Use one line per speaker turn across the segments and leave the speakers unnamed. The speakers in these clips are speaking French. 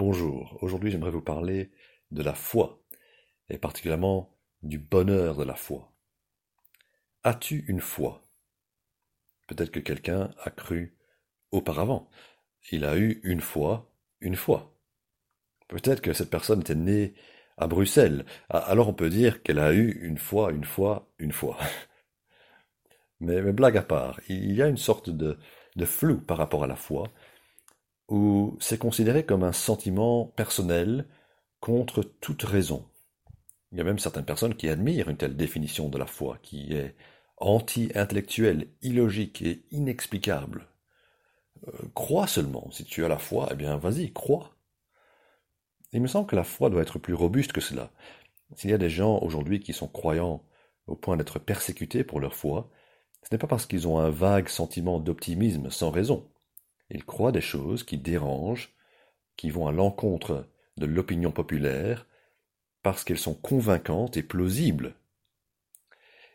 Bonjour, aujourd'hui j'aimerais vous parler de la foi, et particulièrement du bonheur de la foi. As-tu une foi? Peut-être que quelqu'un a cru auparavant. Il a eu une foi, une foi. Peut-être que cette personne était née à Bruxelles. Alors on peut dire qu'elle a eu une foi, une foi, une foi. Mais, blague à part, il y a une sorte de flou par rapport à la foi, où c'est considéré comme un sentiment personnel contre toute raison. Il y a même certaines personnes qui admirent une telle définition de la foi, qui est anti-intellectuelle, illogique et inexplicable. Euh, crois seulement, si tu as la foi, eh bien vas-y, crois. Il me semble que la foi doit être plus robuste que cela. S'il y a des gens aujourd'hui qui sont croyants au point d'être persécutés pour leur foi, ce n'est pas parce qu'ils ont un vague sentiment d'optimisme sans raison. Ils croient des choses qui dérangent, qui vont à l'encontre de l'opinion populaire, parce qu'elles sont convaincantes et plausibles.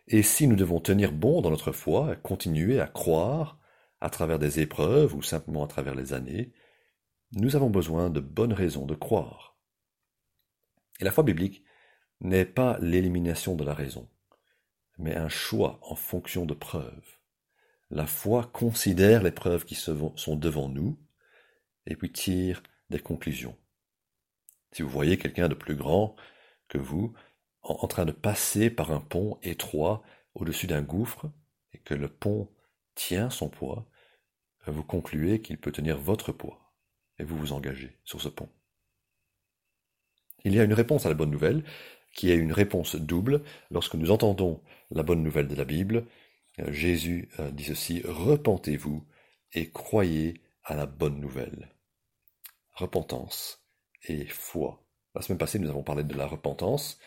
Et si nous devons tenir bon dans notre foi, continuer à croire, à travers des épreuves ou simplement à travers les années, nous avons besoin de bonnes raisons de croire. Et la foi biblique n'est pas l'élimination de la raison, mais un choix en fonction de preuves. La foi considère les preuves qui sont devant nous et puis tire des conclusions. Si vous voyez quelqu'un de plus grand que vous en train de passer par un pont étroit au-dessus d'un gouffre et que le pont tient son poids, vous concluez qu'il peut tenir votre poids et vous vous engagez sur ce pont. Il y a une réponse à la bonne nouvelle, qui est une réponse double. Lorsque nous entendons la bonne nouvelle de la Bible, Jésus euh, dit ceci, repentez-vous et croyez à la bonne nouvelle. Repentance et foi. La semaine passée, nous avons parlé de la repentance,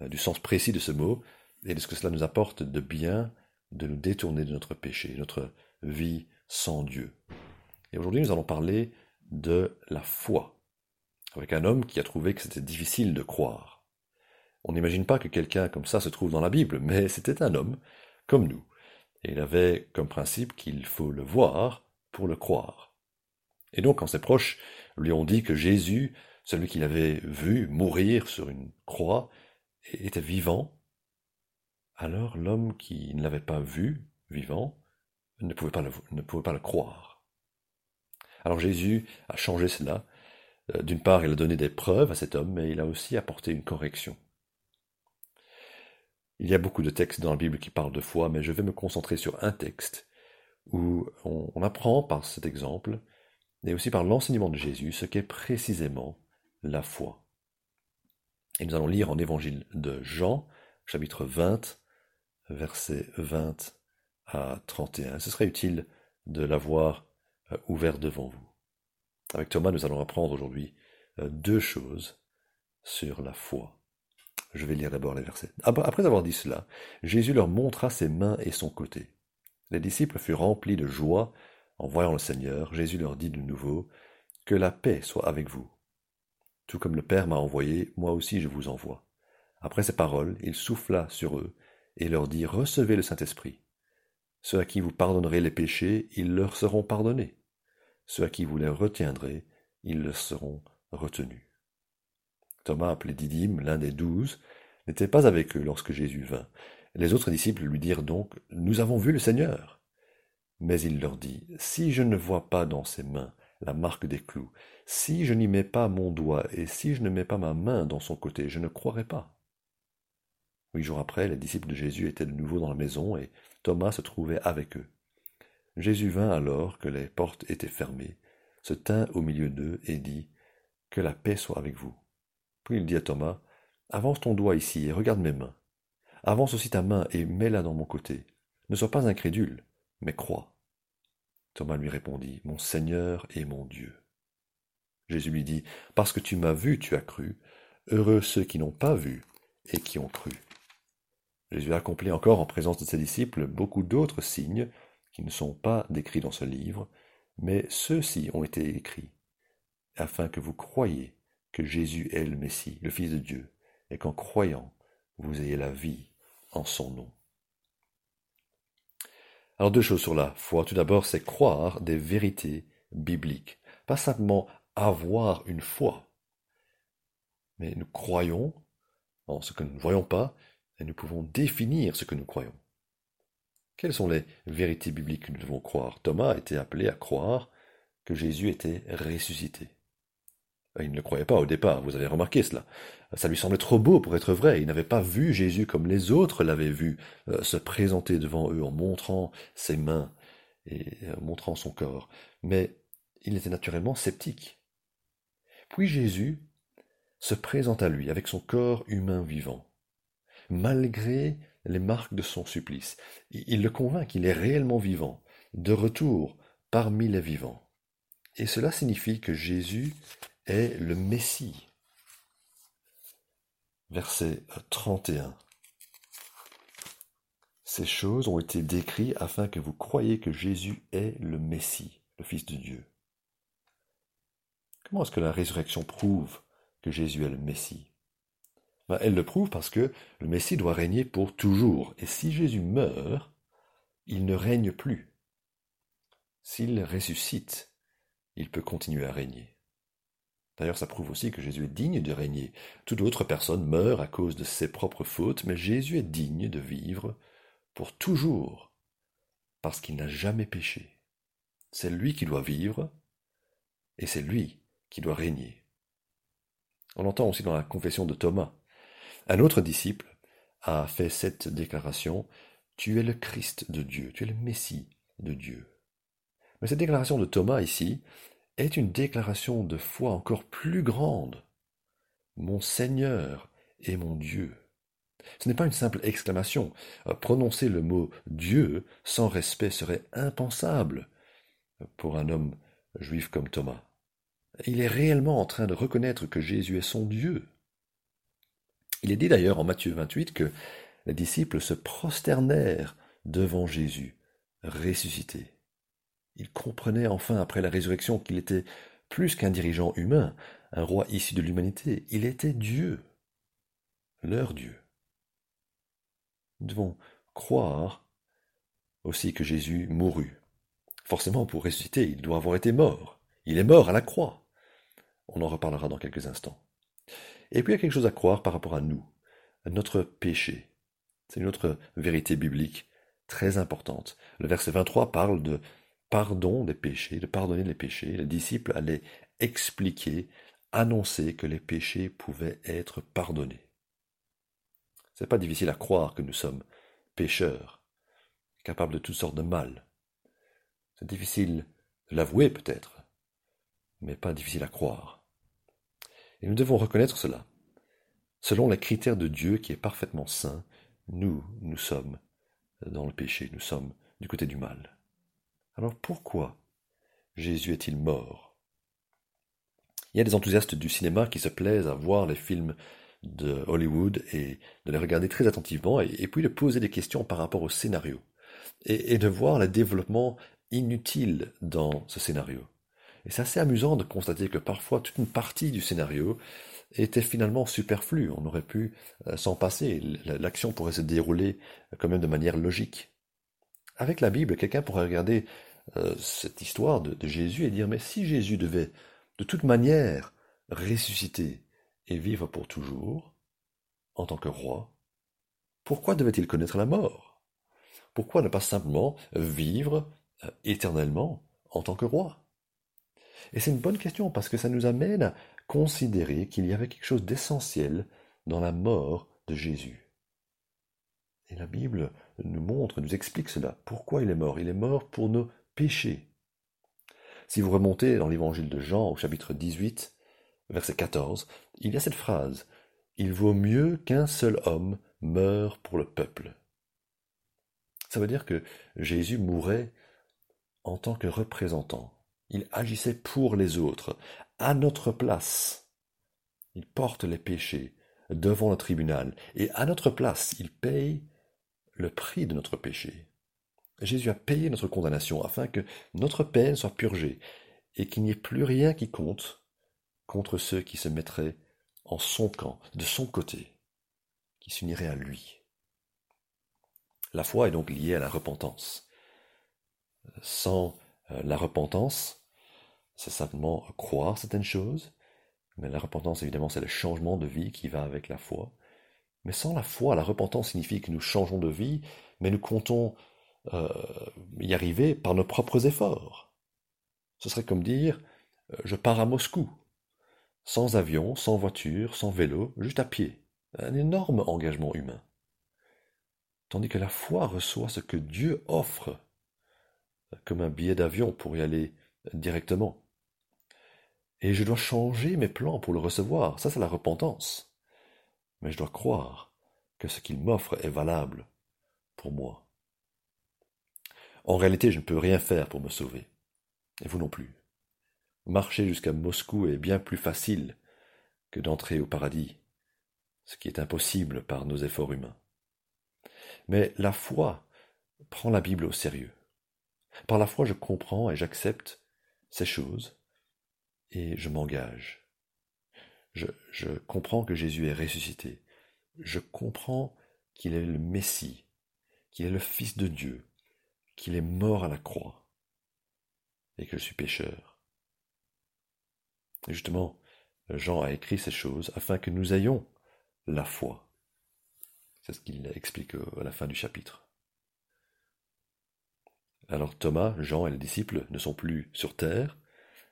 euh, du sens précis de ce mot, et de ce que cela nous apporte de bien de nous détourner de notre péché, notre vie sans Dieu. Et aujourd'hui, nous allons parler de la foi, avec un homme qui a trouvé que c'était difficile de croire. On n'imagine pas que quelqu'un comme ça se trouve dans la Bible, mais c'était un homme, comme nous, et il avait comme principe qu'il faut le voir pour le croire. Et donc, quand ses proches lui ont dit que Jésus, celui qu'il avait vu mourir sur une croix, était vivant, alors l'homme qui ne l'avait pas vu vivant ne pouvait pas ne pouvait pas le croire. Alors Jésus a changé cela. Euh, d'une part, il a donné des preuves à cet homme, mais il a aussi apporté une correction. Il y a beaucoup de textes dans la Bible qui parlent de foi, mais je vais me concentrer sur un texte où on, apprend par cet exemple, et aussi par l'enseignement de Jésus, ce qu'est précisément la foi. Et nous allons lire en évangile de Jean, chapitre 20, versets 20 à 31. Ce serait utile de l'avoir euh, ouvert devant vous. Avec Thomas, nous allons apprendre aujourd'hui euh, deux choses sur la foi. Je vais lire d'abord les versets. Après avoir dit cela, Jésus leur montra ses mains et son côté. Les disciples furent remplis de joie en voyant le Seigneur. Jésus leur dit de nouveau, Que la paix soit avec vous. Tout comme le Père m'a envoyé, moi aussi je vous envoie. Après ces paroles, il souffla sur eux et leur dit, Recevez le Saint-Esprit. Ceux à qui vous pardonnerez les péchés, ils leur seront pardonnés. Ceux à qui vous les retiendrez, ils leur seront retenus. Thomas, appelé Didyme, l'un des douze, n'était pas avec eux lorsque Jésus vint. Les autres disciples lui dirent donc, Nous avons vu le Seigneur. Mais il leur dit, Si je ne vois pas dans ses mains la marque des clous, si je n'y mets pas mon doigt, et si je ne mets pas ma main dans son côté, je ne croirai pas. Huit jours après, les disciples de Jésus étaient de nouveau dans la maison, et Thomas se trouvait avec eux. Jésus vint alors que les portes étaient fermées, se tint au milieu d'eux et dit Que la paix soit avec vous. Puis il dit à Thomas Avance ton doigt ici et regarde mes mains. Avance aussi ta main et mets-la dans mon côté. Ne sois pas incrédule, mais crois. Thomas lui répondit Mon Seigneur et mon Dieu. Jésus lui dit Parce que tu m'as vu, tu as cru. Heureux ceux qui n'ont pas vu et qui ont cru. Jésus accomplit encore en présence de ses disciples beaucoup d'autres signes qui ne sont pas décrits dans ce livre, mais ceux-ci ont été écrits, afin que vous croyiez que Jésus est le Messie, le Fils de Dieu, et qu'en croyant, vous ayez la vie en son nom. Alors deux choses sur la foi. Tout d'abord, c'est croire des vérités bibliques. Pas simplement avoir une foi. Mais nous croyons en ce que nous ne voyons pas, et nous pouvons définir ce que nous croyons. Quelles sont les vérités bibliques que nous devons croire? Thomas a été appelé à croire que Jésus était ressuscité. Il ne croyait pas au départ, vous avez remarqué cela. Ça lui semblait trop beau pour être vrai. Il n'avait pas vu Jésus comme les autres l'avaient vu, euh, se présenter devant eux en montrant ses mains et euh, montrant son corps. Mais il était naturellement sceptique. Puis Jésus se présente à lui avec son corps humain vivant, malgré les marques de son supplice. Il le convainc qu'il est réellement vivant, de retour parmi les vivants. Et cela signifie que Jésus est le Messie. Verset 31. Ces choses ont été décrites afin que vous croyiez que Jésus est le Messie, le Fils de Dieu. Comment est-ce que la résurrection prouve que Jésus est le Messie? Ben, Elle le prouve parce que le Messie doit régner pour toujours. Et si Jésus meurt, il ne règne plus. S'il ressuscite, il peut continuer à régner. D'ailleurs, ça prouve aussi que Jésus est digne de régner. Toute autre personne meurt à cause de ses propres fautes, mais Jésus est digne de vivre pour toujours, parce qu'il n'a jamais péché. C'est lui qui doit vivre, et c'est lui qui doit régner. On l'entend aussi dans la confession de Thomas. Un autre disciple a fait cette déclaration, Tu es le Christ de Dieu, tu es le Messie de Dieu. Mais cette déclaration de Thomas ici est une déclaration de foi encore plus grande. Mon Seigneur et mon Dieu. Ce n'est pas une simple exclamation. Euh, prononcer le mot Dieu sans respect serait impensable pour un homme juif comme Thomas. Il est réellement en train de reconnaître que Jésus est son Dieu. Il est dit d'ailleurs en Matthieu 28 que les disciples se prosternèrent devant Jésus, ressuscité. Il comprenait enfin après la résurrection qu'il était plus qu'un dirigeant humain, un roi issu de l'humanité. Il était Dieu, leur Dieu. Nous devons croire aussi que Jésus mourut. Forcément, pour ressusciter, il doit avoir été mort. Il est mort à la croix. On en reparlera dans quelques instants. Et puis il y a quelque chose à croire par rapport à nous, à notre péché. C'est une autre vérité biblique très importante. Le verset 23 parle de pardon des péchés, de pardonner les péchés, les disciples allaient expliquer, annoncer que les péchés pouvaient être pardonnés. C'est pas difficile à croire que nous sommes pécheurs, capables de toutes sortes de mal. C'est difficile de l'avouer peut-être, mais pas difficile à croire. Et nous devons reconnaître cela. Selon les critères de Dieu qui est parfaitement saint, nous, nous sommes dans le péché, nous sommes du côté du mal. Alors pourquoi Jésus est-il mort? Il y a des enthousiastes du cinéma qui se plaisent à voir les films de Hollywood et de les regarder très attentivement et, puis de poser des questions par rapport au scénario et, de voir le développement inutile dans ce scénario. Et c'est assez amusant de constater que parfois toute une partie du scénario était finalement superflue. On aurait pu euh, s'en passer. L'action pourrait se dérouler quand même de manière logique. Avec la Bible, quelqu'un pourrait regarder euh, cette histoire de, Jésus et dire, mais si Jésus devait de toute manière ressusciter et vivre pour toujours, en tant que roi, pourquoi devait-il connaître la mort? Pourquoi ne pas simplement vivre euh, éternellement en tant que roi? Et c'est une bonne question parce que ça nous amène à considérer qu'il y avait quelque chose d'essentiel dans la mort de Jésus. Et la Bible nous montre, nous explique cela. Pourquoi il est mort? Il est mort pour nos péchés. Si vous remontez dans l'évangile de Jean au chapitre 18, verset 14, il y a cette phrase Il vaut mieux qu'un seul homme meure pour le peuple. Ça veut dire que Jésus mourait en tant que représentant. Il agissait pour les autres, à notre place. Il porte les péchés devant le tribunal, et à notre place, il paye le prix de notre péché. Jésus a payé notre condamnation afin que notre peine soit purgée et qu'il n'y ait plus rien qui compte contre ceux qui se mettraient en son camp, de son côté, qui s'uniraient à lui. La foi est donc liée à la repentance. Sans euh, la repentance, c'est simplement croire certaines choses, mais la repentance, évidemment, c'est le changement de vie qui va avec la foi. Mais sans la foi, la repentance signifie que nous changeons de vie, mais nous comptons euh, y arriver par nos propres efforts. Ce serait comme dire, euh, je pars à Moscou, sans avion, sans voiture, sans vélo, juste à pied. Un énorme engagement humain. Tandis que la foi reçoit ce que Dieu offre, comme un billet d'avion pour y aller directement. Et je dois changer mes plans pour le recevoir. Ça, c'est la repentance. Mais je dois croire que ce qu'il m'offre est valable pour moi. En réalité, je ne peux rien faire pour me sauver. Et vous non plus. Marcher jusqu'à Moscou est bien plus facile que d'entrer au paradis, ce qui est impossible par nos efforts humains. Mais la foi prend la Bible au sérieux. Par la foi, je comprends et j'accepte ces choses et je m'engage. Je, comprends que Jésus est ressuscité. Je comprends qu'il est le Messie, qu'il est le Fils de Dieu, qu'il est mort à la croix et que je suis pécheur. justement, Jean a écrit ces choses afin que nous ayons la foi. C'est ce qu'il explique à la fin du chapitre. Alors Thomas, Jean et les disciples ne sont plus sur terre,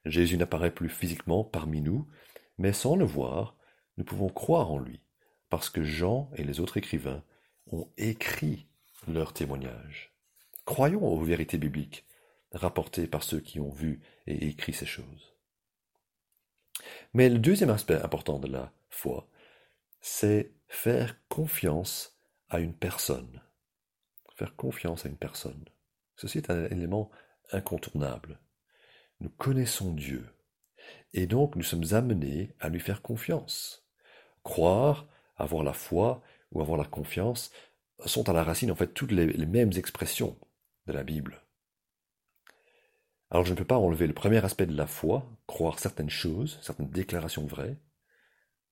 Jésus n'apparaît plus physiquement parmi nous, mais sans le voir, nous pouvons croire en lui, parce que Jean et les autres écrivains ont écrit leur témoignage. Croyons aux vérités bibliques, rapportées par ceux qui ont vu et écrit ces choses. Mais le deuxième aspect important de la foi, c'est faire confiance à une personne. Faire confiance à une personne. Ceci est un élément incontournable. Nous connaissons Dieu. Et donc nous sommes amenés à lui faire confiance. Croire, avoir la foi ou avoir la confiance sont à la racine en fait toutes les, mêmes expressions de la Bible. Alors je ne peux pas enlever le premier aspect de la foi, croire certaines choses, certaines déclarations vraies,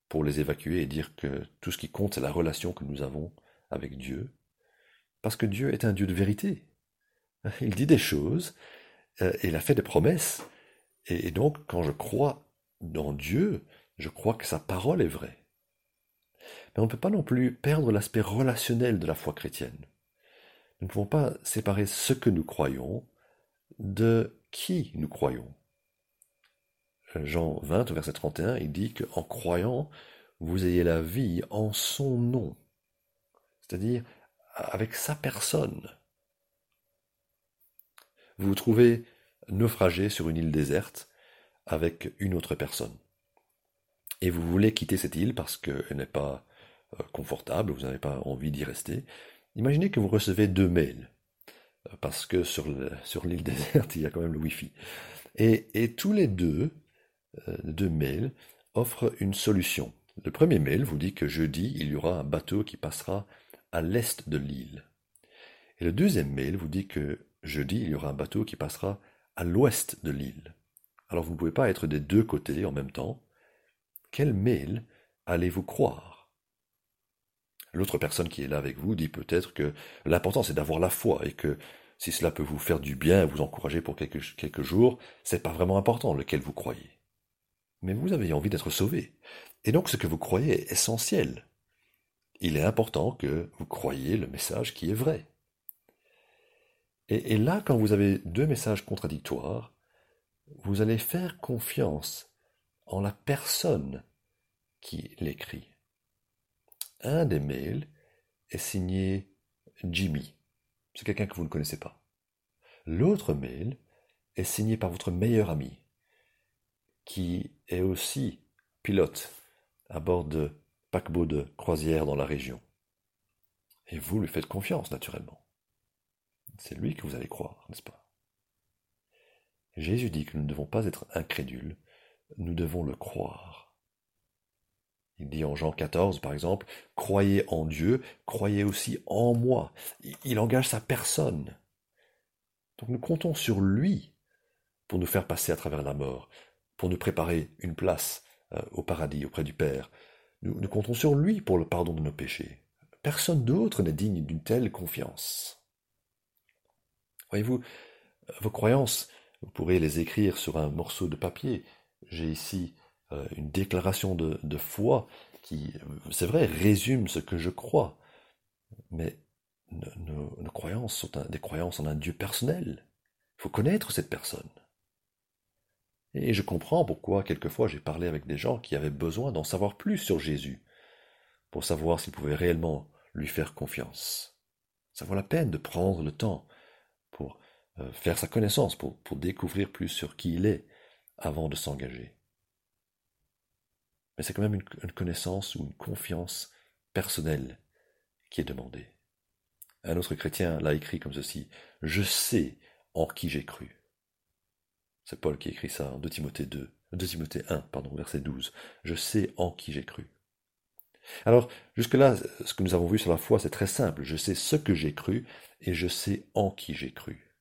pour les évacuer et dire que tout ce qui compte, c'est la relation que nous avons avec Dieu, parce que Dieu est un Dieu de vérité. Il dit des choses, euh, il a fait des promesses, et donc quand je crois dans Dieu, je crois que sa parole est vraie. Mais on ne peut pas non plus perdre l'aspect relationnel de la foi chrétienne. Nous ne pouvons pas séparer ce que nous croyons de qui nous croyons. Jean 20, verset 31, il dit qu'en croyant, vous ayez la vie en son nom, c'est-à-dire avec sa personne. Vous vous trouvez naufragé sur une île déserte avec une autre personne. Et vous voulez quitter cette île parce qu'elle n'est pas euh, confortable, vous n'avez pas envie d'y rester. Imaginez que vous recevez deux mails, euh, parce que sur l'île déserte, il y a quand même le Wi-Fi. Et, et tous les deux, euh, deux mails offrent une solution. Le premier mail vous dit que jeudi, il y aura un bateau qui passera à l'est de l'île. Et le deuxième mail vous dit que jeudi, il y aura un bateau qui passera à l'ouest de l'île. Alors vous ne pouvez pas être des deux côtés en même temps. Quel mail allez-vous croire? L'autre personne qui est là avec vous dit peut-être que l'important c'est d'avoir la foi et que si cela peut vous faire du bien vous encourager pour quelques, quelques jours, c'est pas vraiment important lequel vous croyez mais vous avez envie d'être sauvé. Et donc ce que vous croyez est essentiel. Il est important que vous croyiez le message qui est vrai. Et, là, quand vous avez deux messages contradictoires, vous allez faire confiance en la personne qui l'écrit. Un des mails est signé Jimmy. C'est quelqu'un que vous ne connaissez pas. L'autre mail est signé par votre meilleur ami qui est aussi pilote à bord de paquebots de croisière dans la région. Et vous lui faites confiance, naturellement. C'est lui que vous allez croire, n'est-ce pas? Jésus dit que nous ne devons pas être incrédules, nous devons le croire. Il dit en Jean 14, par exemple, Croyez en Dieu, croyez aussi en moi. Il engage sa personne. Donc nous comptons sur lui pour nous faire passer à travers la mort, pour nous préparer une place euh, au paradis auprès du Père. Nous, nous comptons sur lui pour le pardon de nos péchés. Personne d'autre n'est digne d'une telle confiance. Voyez-vous, vos croyances vous pourrez les écrire sur un morceau de papier. J'ai ici euh, une déclaration de, foi qui, c'est vrai, résume ce que je crois. Mais nos, croyances sont des croyances en un Dieu personnel. Il faut connaître cette personne. Et je comprends pourquoi quelquefois j'ai parlé avec des gens qui avaient besoin d'en savoir plus sur Jésus, pour savoir s'ils pouvaient réellement lui faire confiance. Ça vaut la peine de prendre le temps pour euh, faire sa connaissance, pour, découvrir plus sur qui il est avant de s'engager. Mais c'est quand même une, connaissance ou une confiance personnelle qui est demandée. Un autre chrétien l'a écrit comme ceci Je sais en qui j'ai cru. C'est Paul qui écrit ça en 2 Timothée 2, 2 Timothée 1, pardon, verset 12. Je sais en qui j'ai cru. Alors, jusque-là, ce que nous avons vu sur la foi, c'est très simple. Je sais ce que j'ai cru et je sais en qui j'ai cru.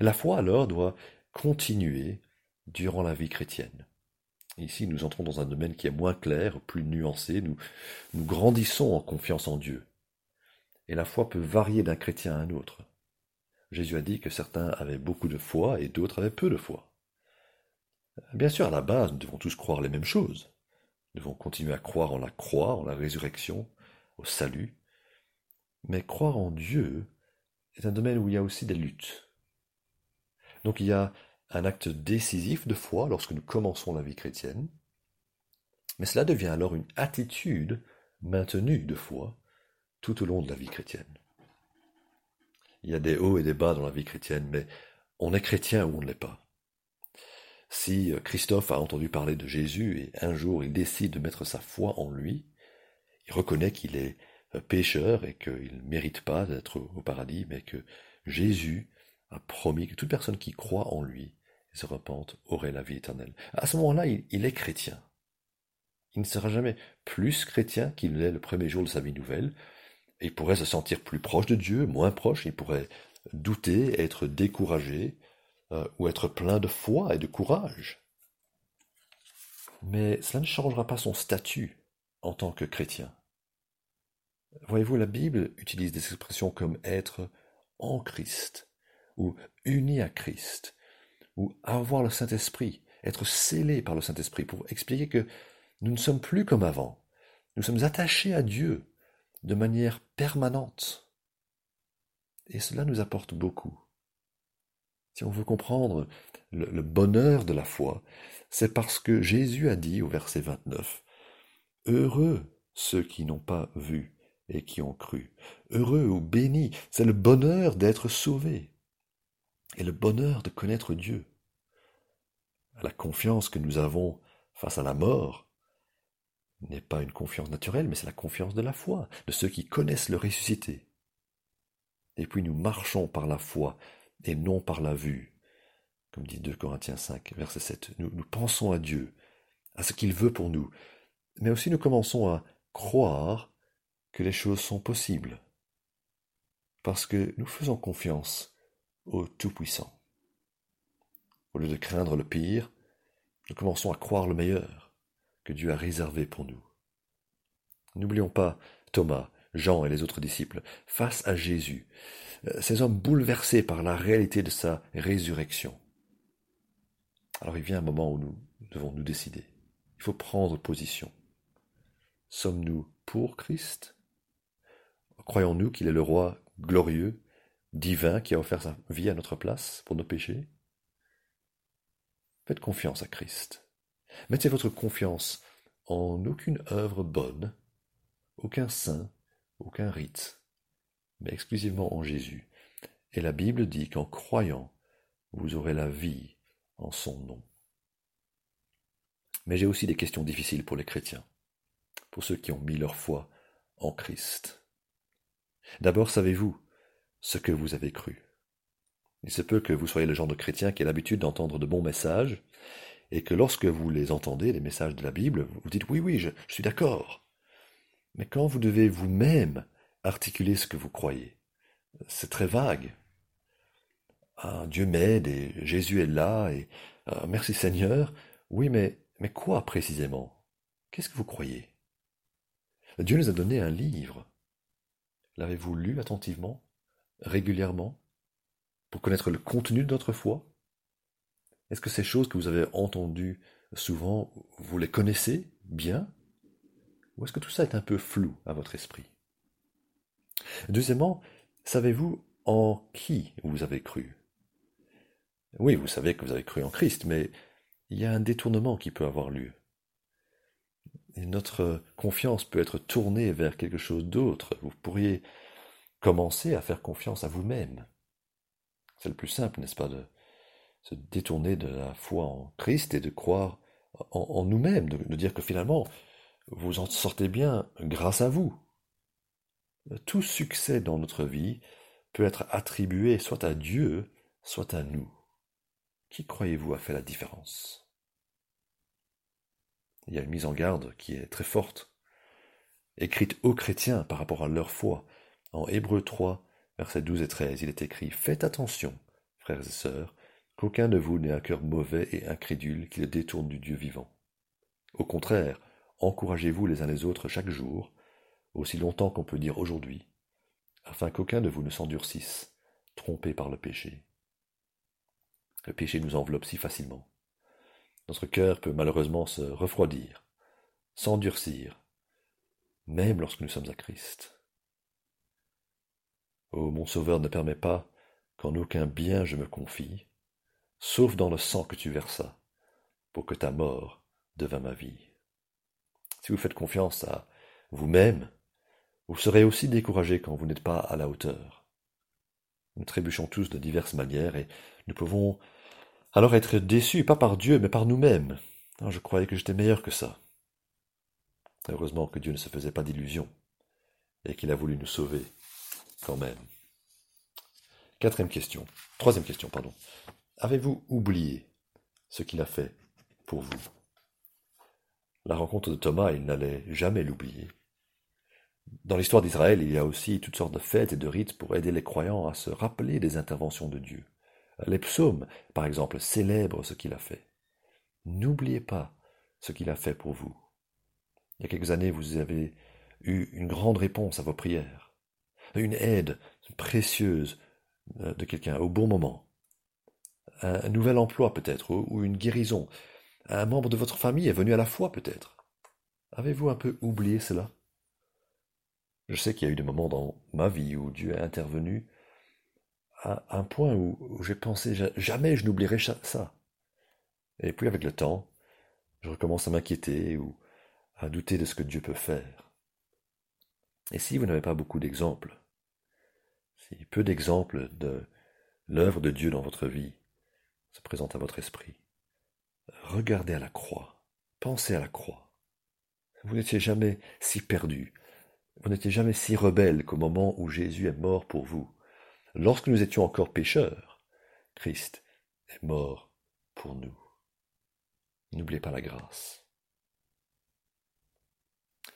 La foi, alors, doit continuer durant la vie chrétienne. Ici, nous entrons dans un domaine qui est moins clair, plus nuancé. Nous, grandissons en confiance en Dieu. Et la foi peut varier d'un chrétien à un autre. Jésus a dit que certains avaient beaucoup de foi et d'autres avaient peu de foi. Bien sûr, à la base, nous devons tous croire les mêmes choses. Nous devons continuer à croire en la croix, en la résurrection, au salut. Mais croire en Dieu est un domaine où il y a aussi des luttes. Donc il y a un acte décisif de foi lorsque nous commençons la vie chrétienne, mais cela devient alors une attitude maintenue de foi tout au long de la vie chrétienne. Il y a des hauts et des bas dans la vie chrétienne, mais on est chrétien ou on ne l'est pas. Si euh, Christophe a entendu parler de Jésus et un jour il décide de mettre sa foi en lui, il reconnaît qu'il est euh, pécheur et qu'il ne mérite pas d'être au paradis, mais que Jésus a promis que toute personne qui croit en lui et se repente aurait la vie éternelle. À ce moment-là, il, est chrétien. Il ne sera jamais plus chrétien qu'il l'est le premier jour de sa vie nouvelle. il pourrait se sentir plus proche de Dieu, moins proche, il pourrait douter, être découragé, ou être plein de foi et de courage. Mais cela ne changera pas son statut en tant que chrétien. Voyez-vous, la Bible utilise des expressions comme être en Christ, ou uni à Christ, ou avoir le Saint-Esprit, être scellé par le Saint-Esprit, pour expliquer que nous ne sommes plus comme avant. Nous sommes attachés à Dieu de manière permanente. Et cela nous apporte beaucoup. Si on veut comprendre le, bonheur de la foi, c'est parce que Jésus a dit au verset 29, Heureux ceux qui n'ont pas vu et qui ont cru. Heureux ou bénis, c'est le bonheur d'être sauvé et le bonheur de connaître Dieu. La confiance que nous avons face à la mort n'est pas une confiance naturelle, mais c'est la confiance de la foi, de ceux qui connaissent le ressuscité. Et puis nous marchons par la foi et non par la vue. Comme dit 2 Corinthiens 5, verset 7. Nous, nous pensons à Dieu, à ce qu'il veut pour nous, mais aussi nous commençons à croire que les choses sont possibles, parce que nous faisons confiance au Tout-Puissant. Au lieu de craindre le pire, nous commençons à croire le meilleur que Dieu a réservé pour nous. N'oublions pas Thomas, Jean et les autres disciples, face à Jésus, ces hommes bouleversés par la réalité de sa résurrection. Alors il vient un moment où nous devons nous décider. Il faut prendre position. Sommes-nous pour Christ? Croyons-nous qu'il est le roi glorieux, divin, qui a offert sa vie à notre place pour nos péchés? Faites confiance à Christ. Mettez votre confiance en aucune œuvre bonne, aucun saint, aucun rite, mais exclusivement en Jésus. Et la Bible dit qu'en croyant, vous aurez la vie en son nom. Mais j'ai aussi des questions difficiles pour les chrétiens, pour ceux qui ont mis leur foi en Christ. D'abord, savez-vous ce que vous avez cru? Il se peut que vous soyez le genre de chrétien qui a l'habitude d'entendre de bons messages, et que lorsque vous les entendez, les messages de la Bible, vous dites oui, oui, je, je suis d'accord. Mais quand vous devez vous-même articuler ce que vous croyez. C'est très vague. Ah, Dieu m'aide et Jésus est là et ah, merci Seigneur. Oui, mais, mais quoi précisément? Qu'est-ce que vous croyez? Dieu nous a donné un livre. L'avez-vous lu attentivement, régulièrement, pour connaître le contenu de notre foi? Est-ce que ces choses que vous avez entendues souvent, vous les connaissez bien? Ou est-ce que tout ça est un peu flou à votre esprit? Deuxièmement, savez-vous en qui vous avez cru? Oui, vous savez que vous avez cru en Christ, mais il y a un détournement qui peut avoir lieu. Notre confiance peut être tournée vers quelque chose d'autre. Vous pourriez commencer à faire confiance à vous-même. C'est le plus simple, n'est-ce pas, de se détourner de la foi en Christ et de croire en, nous-mêmes, de, dire que finalement, vous en sortez bien grâce à vous. Tout succès dans notre vie peut être attribué soit à Dieu, soit à nous. Qui croyez-vous a fait la différence? Il y a une mise en garde qui est très forte, écrite aux chrétiens par rapport à leur foi. En Hébreu 3, versets 12 et 13, il est écrit Faites attention, frères et sœurs, qu'aucun de vous n'ait un cœur mauvais et incrédule qui le détourne du Dieu vivant. Au contraire, encouragez-vous les uns les autres chaque jour, aussi longtemps qu'on peut dire aujourd'hui, afin qu'aucun de vous ne s'endurcisse, trompé par le péché. Le péché nous enveloppe si facilement. Notre cœur peut malheureusement se refroidir, s'endurcir, même lorsque nous sommes à Christ. Oh, mon Sauveur ne permet pas qu'en aucun bien je me confie, sauf dans le sang que tu versas, pour que ta mort devint ma vie. Si vous faites confiance à vous-même, vous serez aussi découragé quand vous n'êtes pas à la hauteur. Nous trébuchons tous de diverses manières et nous pouvons alors être déçus, pas par Dieu, mais par nous-mêmes. Ah, je croyais que j'étais meilleur que ça. Heureusement que Dieu ne se faisait pas d'illusions et qu'il a voulu nous sauver quand même. Quatrième question. Troisième question, pardon. Avez-vous oublié ce qu'il a fait pour vous? La rencontre de Thomas, il n'allait jamais l'oublier. Dans l'histoire d'Israël, il y a aussi toutes sortes de fêtes et de rites pour aider les croyants à se rappeler des interventions de Dieu. Les psaumes, par exemple, célèbrent ce qu'il a fait. N'oubliez pas ce qu'il a fait pour vous. Il y a quelques années, vous avez eu une grande réponse à vos prières, une aide précieuse euh, de quelqu'un au bon moment un, nouvel emploi peut-être, ou, une guérison. Un membre de votre famille est venu à la foi peut-être. Avez-vous un peu oublié cela? Je sais qu'il y a eu des moments dans ma vie où Dieu a intervenu à un point où, j'ai pensé jamais je n'oublierai ça. Et puis avec le temps, je recommence à m'inquiéter ou à douter de ce que Dieu peut faire. Et si vous n'avez pas beaucoup d'exemples, si peu d'exemples de l'œuvre de Dieu dans votre vie, se présente à votre esprit. Regardez à la croix, pensez à la croix. Vous n'étiez jamais si perdu, vous n'étiez jamais si rebelle qu'au moment où Jésus est mort pour vous. Lorsque nous étions encore pécheurs, Christ est mort pour nous. N'oubliez pas la grâce.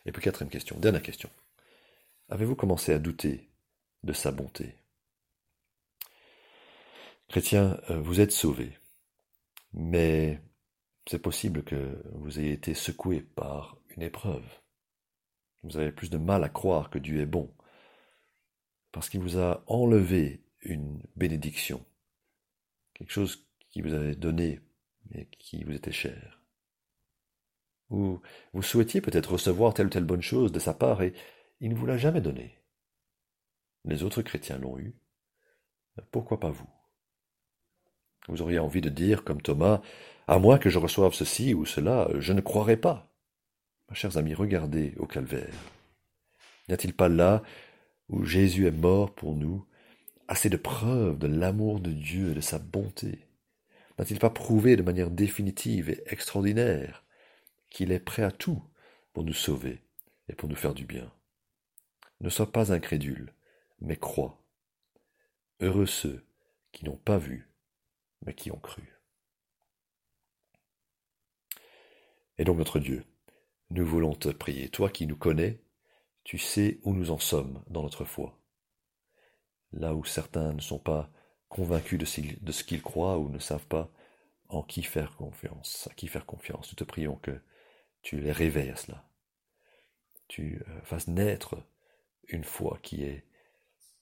Et puis quatrième question, dernière question. Avez-vous commencé à douter de sa bonté? Chrétien, euh, vous êtes sauvé, mais c'est possible que vous ayez été secoué par une épreuve. Vous avez plus de mal à croire que Dieu est bon, parce qu'il vous a enlevé une bénédiction, quelque chose qui vous avait donné et qui vous était cher. Ou vous souhaitiez peut-être recevoir telle ou telle bonne chose de sa part et il ne vous l'a jamais donné. Les autres chrétiens l'ont eu. Pourquoi pas vous? Vous auriez envie de dire, comme Thomas, à moins que je reçoive ceci ou cela, je ne croirai pas. Chers amis, regardez au calvaire. N'y a-t-il pas là, où Jésus est mort pour nous, assez de preuves de l'amour de Dieu et de sa bonté? N'a-t-il pas prouvé de manière définitive et extraordinaire qu'il est prêt à tout pour nous sauver et pour nous faire du bien? Ne sois pas incrédule, mais crois. Heureux ceux qui n'ont pas vu mais qui ont cru. Et donc notre Dieu, nous voulons te prier, toi qui nous connais, tu sais où nous en sommes dans notre foi. Là où certains ne sont pas convaincus de ce qu'ils croient ou ne savent pas en qui faire confiance, à qui faire confiance, nous te prions que tu les réveilles à cela. Tu euh, fasses naître une foi qui est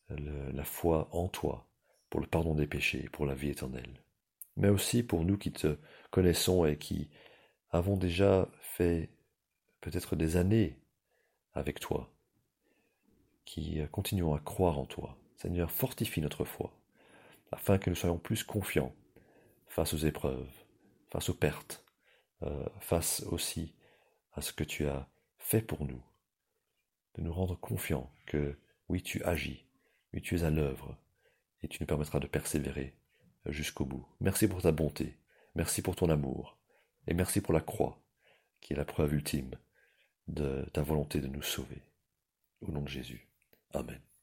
la foi en toi pour le pardon des péchés, pour la vie éternelle. mais aussi pour nous qui te connaissons et qui avons déjà fait peut-être des années avec toi, qui continuons à croire en toi. Seigneur, fortifie notre foi, afin que nous soyons plus confiants face aux épreuves, face aux pertes, euh, face aussi à ce que tu as fait pour nous, de nous rendre confiants que oui, tu agis, oui, tu es à l'œuvre, et tu nous permettras de persévérer jusqu'au bout. Merci pour ta bonté, merci pour ton amour, et merci pour la croix, qui est la preuve ultime de ta volonté de nous sauver. Au nom de Jésus. Amen.